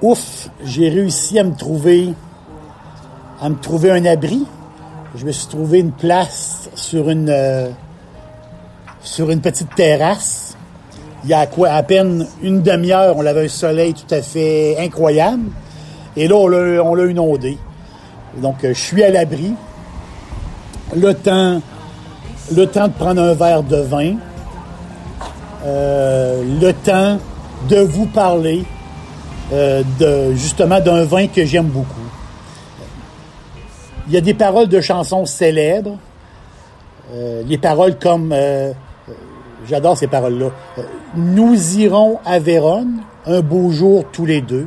Ouf, j'ai réussi à me trouver un abri. Je me suis trouvé une place sur une euh, sur une petite terrasse. Il y a quoi à peine une demi-heure, on avait un soleil tout à fait incroyable. Et là, on l'a, on l'a inondé. Donc, euh, je suis à l'abri. Le temps, le temps de prendre un verre de vin. Euh, le temps de vous parler euh, de, justement d'un vin que j'aime beaucoup. Il y a des paroles de chansons célèbres. Euh, les paroles comme, euh, j'adore ces paroles-là, nous irons à Vérone un beau jour tous les deux,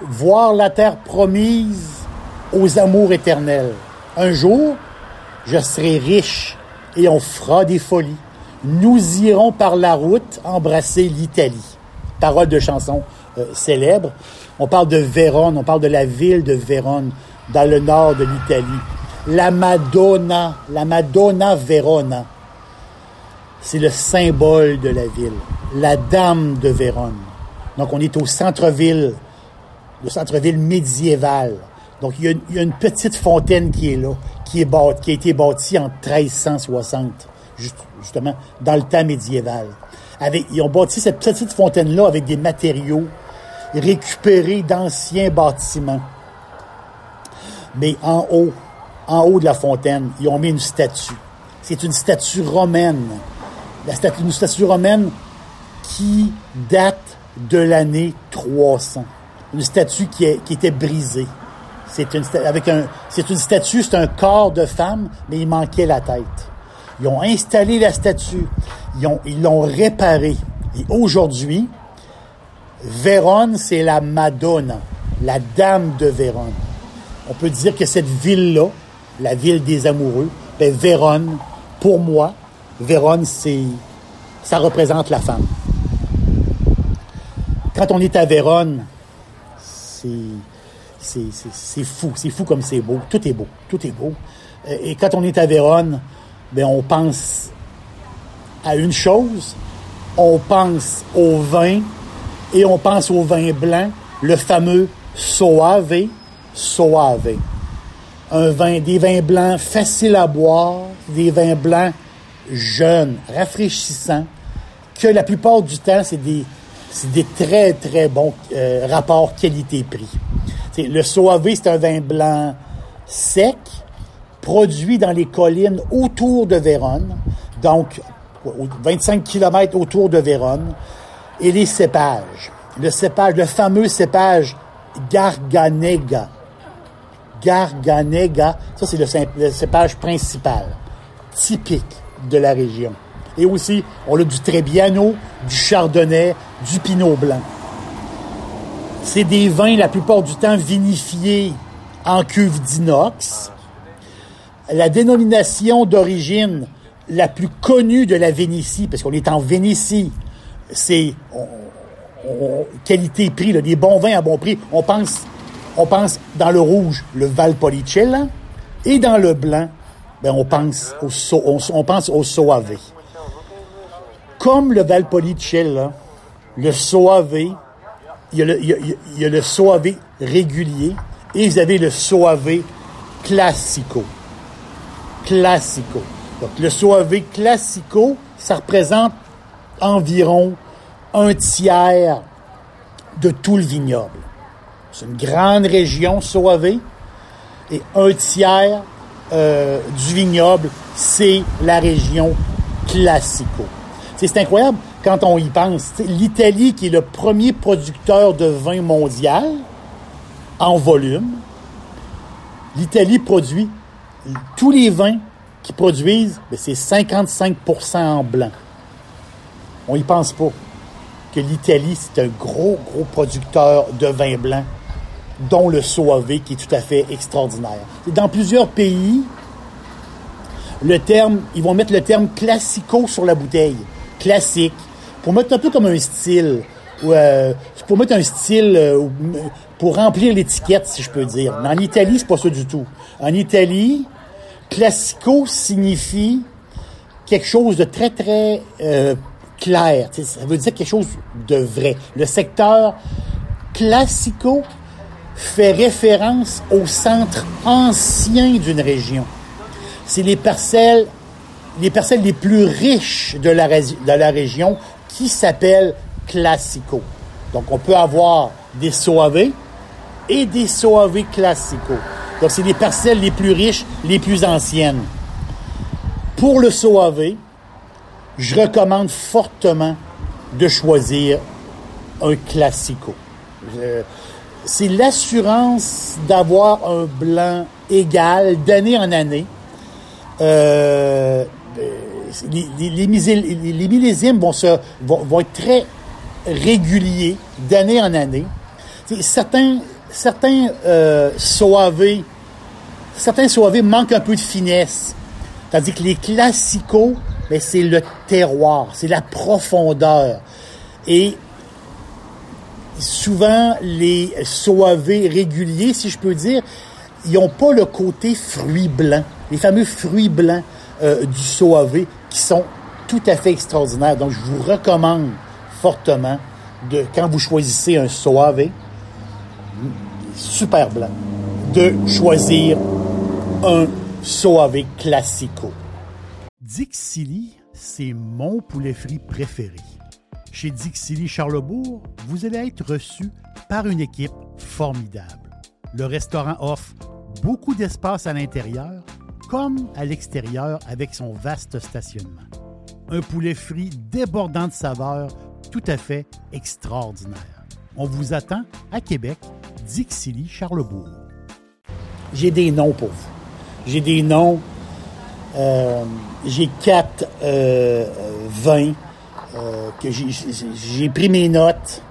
voir la terre promise aux amours éternels. Un jour, je serai riche et on fera des folies. Nous irons par la route embrasser l'Italie. Paroles de chansons euh, célèbres. On parle de Vérone, on parle de la ville de Vérone, dans le nord de l'Italie. La Madonna, la Madonna Verona, c'est le symbole de la ville. La Dame de Vérone. Donc on est au centre-ville, le centre-ville médiéval. Donc il y, a, une petite fontaine qui est là, qui, a été bâtie en 1360, juste- justement, dans le temps médiéval. Avec, ils ont bâti cette petite fontaine-là avec des matériaux récupérés d'anciens bâtiments. Mais en haut, en haut de la fontaine, ils ont mis une statue. C'est une statue romaine. La statue, une statue romaine qui date de l'année 300. Une statue qui, était brisée. C'est une, avec un, c'est une statue, c'est un corps de femme, mais il manquait la tête. Ils ont installé la statue. Ont, ils l'ont réparée. Et aujourd'hui, Vérone, c'est la Madonna, la dame de Vérone. On peut dire que cette ville-là, la ville des amoureux, ben Vérone, pour moi, Vérone, c'est, ça représente la femme. Quand on est à Vérone, c'est, c'est, c'est, fou, c'est fou comme c'est beau. Tout est beau, tout est beau. Euh, Et quand on est à Vérone, ben on pense à une chose, on pense au vin et on pense au vin blanc, le fameux Soave, Soave. Un vin, des vins blancs faciles à boire, des vins blancs jeunes, rafraîchissants, que la plupart du temps, c'est des, des très, très bons euh, rapports qualité-prix. Le Soave, c'est un vin blanc sec, produit dans les collines autour de Vérone, donc au- 25 km autour de Vérone, et les cépages. Le cépage, le fameux cépage Garganega. Garganega, ça c'est le, cépage principal, typique de la région. Et aussi, on a du Trebbiano, du Chardonnay, du Pinot Blanc. C'est des vins la plupart du temps vinifiés en cuve d'inox. La dénomination d'origine la plus connue de la Vénétie, parce qu'on est en Vénétie, c'est qualité-prix, là, des bons vins à bon prix. On pense, on pense dans le rouge, le Valpolicella, et dans le blanc, ben, on pense au, on, pense au Soave. Comme le Valpolicella, le Soave, il y, a le, y le Soave régulier et vous avez le Soave Classico. Classico. Donc, le Soave Classico, ça représente environ un tiers de tout le vignoble. C'est une grande région, Soave, et un tiers euh, du vignoble, c'est la région Classico. C'est incroyable quand on y pense. L'Italie, qui est le premier producteur de vin mondial en volume, l'Italie produit tous les vins qu'ils produisent, ben, c'est 55 en blanc. On y pense pas que l'Italie, c'est un gros, gros producteur de vin blanc, dont le Soave, qui est tout à fait extraordinaire. Dans plusieurs pays, le terme, ils vont mettre le terme classico sur la bouteille. Classique. Pour mettre un peu comme un style. Ou, euh, pour mettre un style, euh, pour remplir l'étiquette, si je peux dire. Mais en Italie, c'est pas ça du tout. En Italie, classico signifie quelque chose de très, très euh, clair. ça veut dire quelque chose de vrai. Le secteur classico fait référence au centre ancien d'une région. C'est les parcelles, les parcelles les plus riches de la, région qui s'appellent classico. Donc, on peut avoir des Soave et des Soave classico. Donc, c'est les parcelles les plus riches, les plus anciennes. Pour le Soave, je recommande fortement de choisir un classico. C'est l'assurance d'avoir un blanc égal d'année en année. Euh, les, les, millésimes vont, être très réguliers d'année en année. Certains, certains euh, certains soavés manquent un peu de finesse. Tandis que les classicaux, mais c'est le terroir, c'est la profondeur. Et souvent, les soavés réguliers, si je peux dire, ils n'ont pas le côté fruit blanc, les fameux fruits blancs euh, du soavé qui sont tout à fait extraordinaires. Donc, je vous recommande fortement de, quand vous choisissez un soavé, super blanc, de choisir un soavé classico. Dixili, c'est mon poulet frit préféré. Chez Dixili Charlebourg, vous allez être reçu par une équipe formidable. Le restaurant offre beaucoup d'espace à l'intérieur comme à l'extérieur avec son vaste stationnement. Un poulet frit débordant de saveurs tout à fait extraordinaire. On vous attend à Québec, Dixilly, Charlebourg. J'ai des noms pour vous. J'ai des noms euh, j'ai quatre euh, vins euh, que j'ai pris mes notes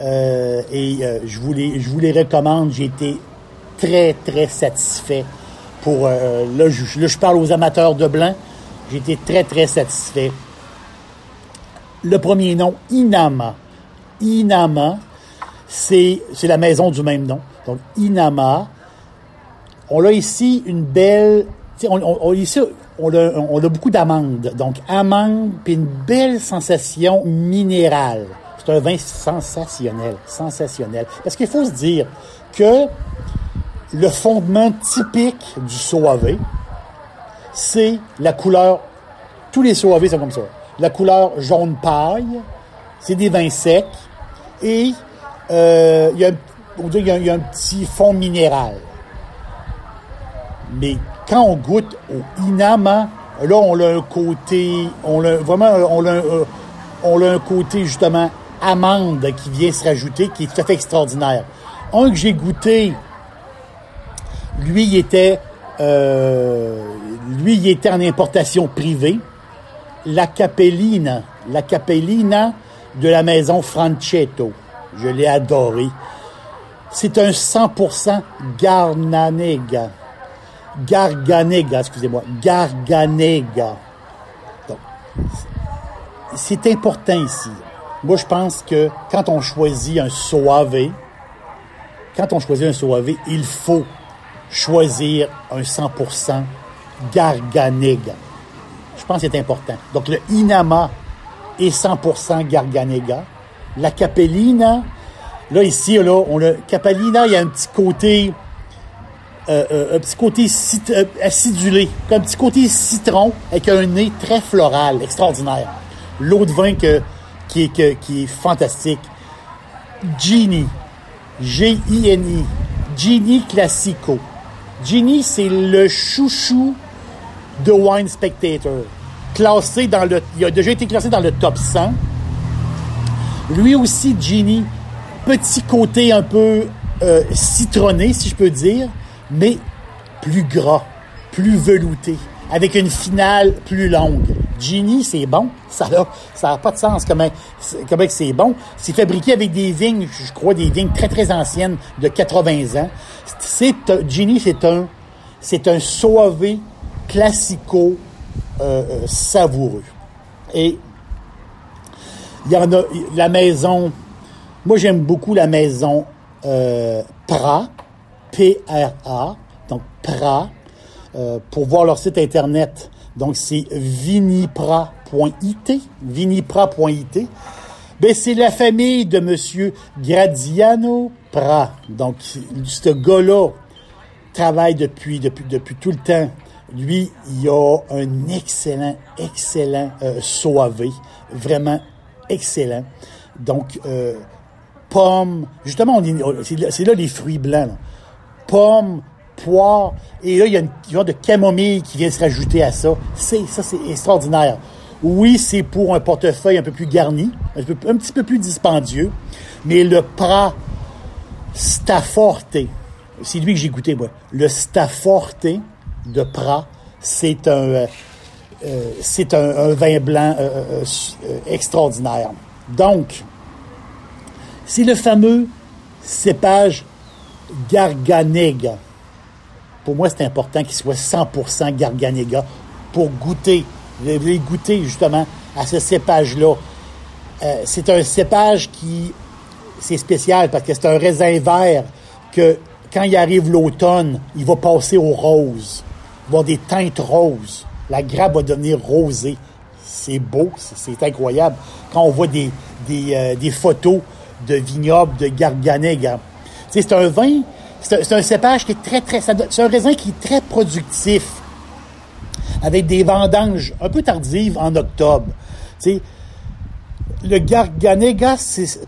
et je, vous les, je recommande. J'ai été très, très satisfait pour... là, je, là, je parle aux amateurs de blanc. J'ai été très, très satisfait. Le premier nom, Inama. Inama, c'est la maison du même nom. Donc, Inama. On a ici une belle... On, on, ici, on a, beaucoup d'amandes. Donc, amandes, puis une belle sensation minérale. C'est un vin sensationnel, sensationnel. Parce qu'il faut se dire que le fondement typique du Soave, c'est la couleur. Tous les Soave sont comme ça. La couleur jaune paille, c'est des vins secs et euh, il y, a, y a un petit fond minéral. Mais quand on goûte au Inama, là, on a un côté, on a vraiment, on a, euh, on a un côté justement amande qui vient se rajouter, qui est tout à fait extraordinaire. Un que j'ai goûté, lui, il était, euh, lui, il était en importation privée. La Capellina, la Capellina de la maison Francetto. Je l'ai adoré. C'est un 100% Garnanega. Garganega, excusez-moi, Garganega. c'est important ici. Moi, je pense que quand on choisit un soave, quand on choisit un soave, il faut choisir un 100% Garganega. Je pense que c'est important. Donc, le Inama est 100% Garganega. La Capellina, là, ici, là, on le Capellina, il y a un petit côté euh, euh, un petit côté euh, acidulé, un petit côté citron avec un nez très floral, extraordinaire. L'eau de vin qui, est, fantastique. Genie. G-I-N-I. Genie Classico. Genie, c'est le chouchou de Wine Spectator. Classé dans le, il a déjà été classé dans le top 100. Lui aussi, Genie, petit côté un peu citronné, si je peux dire, mais plus gras, plus velouté, avec une finale plus longue. Genie, c'est bon. Ça n'a pas de sens comment, comment c'est bon. C'est fabriqué avec des vignes, je crois, des vignes très, très anciennes de 80 ans. C'est, Genie, c'est un, c'est un soavé classico euh, euh, savoureux. Et il y en a, la maison, moi j'aime beaucoup la maison euh, Pra, P-R-A, donc Pra, euh, pour voir leur site internet. Donc c'est vinipra.it, vinipra.it. Ben, c'est la famille de Monsieur Gradiano Pra. Donc, ce gars-là travaille depuis, tout le temps. Lui, il a un excellent, excellent euh. Vraiment excellent. Donc, euh, pommes, justement, c'est là les fruits blancs. Pommes, poire, et là, il y a une genre de camomille qui vient se rajouter à ça. C'est, ça, c'est extraordinaire. Oui, c'est pour un portefeuille un peu plus garni, un, peu, petit peu plus dispendieux, mais le Pra Stafforte, c'est lui que j'ai goûté, moi. Le Stafforte de Pra, c'est un, euh, euh, c'est un, vin blanc euh, extraordinaire. Donc, c'est le fameux cépage Garganega. Pour moi, c'est important qu'il soit 100% Garganega pour goûter, goûter justement à ce cépage-là. Euh, c'est un cépage qui, c'est spécial parce que c'est un raisin vert que quand il arrive l'automne, il va passer au rose. Il va avoir des teintes roses. La grappe va devenir rosée. C'est beau, c'est incroyable. Quand on voit des, des, euh, des photos de vignobles de Garganega. C'est un vin c'est un, cépage qui est très, très... C'est un raisin qui est très productif, avec des vendanges un peu tardives en octobre. le Garganega,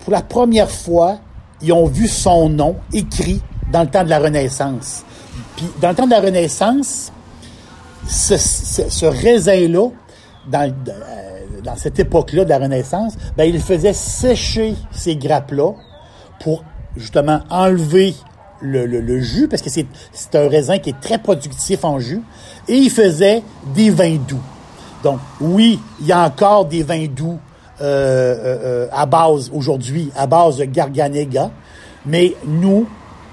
pour la première fois, ils ont vu son nom écrit dans le temps de la Renaissance. Puis, dans le temps de la Renaissance, ce, raisin-là, dans, euh, dans cette époque-là de la Renaissance, ben, il faisait sécher ces grappes-là pour justement enlever le, le, jus, parce que c'est un raisin qui est très productif en jus, et il faisait des vins doux. Donc, oui, il y a encore des vins doux euh, euh, à base, aujourd'hui, à base de Garganega, mais nous,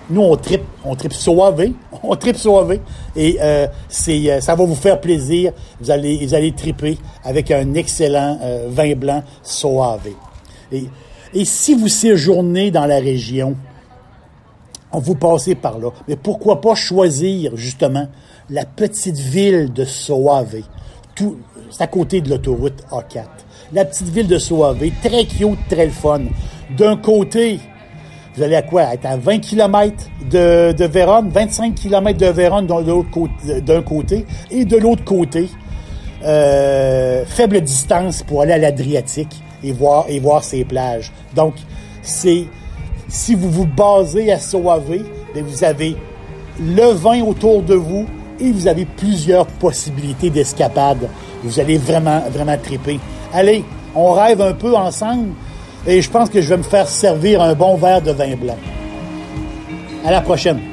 nous, on tripe, on tripe soivé, on tripe soivé, et euh, c'est, ça va vous faire plaisir. Vous allez, vous allez triper avec un excellent euh, vin blanc soivé. Et, et si vous séjournez dans la région, vous passez par là. Mais pourquoi pas choisir, justement, la petite ville de Soave? Tout, c'est à côté de l'autoroute A4. La petite ville de Soave, très cute, très le fun. D'un côté, vous allez à quoi? Être à 20 km de, Vérone, 25 km de Vérone d'un côté, côté, et de l'autre côté, euh, faible distance pour aller à l'Adriatique et voir, et voir ces plages. Donc, c'est si vous vous basez à Soave, vous avez le vin autour de vous et vous avez plusieurs possibilités d'escapade. Vous allez vraiment, vraiment triper. Allez, on rêve un peu ensemble et je pense que je vais me faire servir un bon verre de vin blanc. À la prochaine.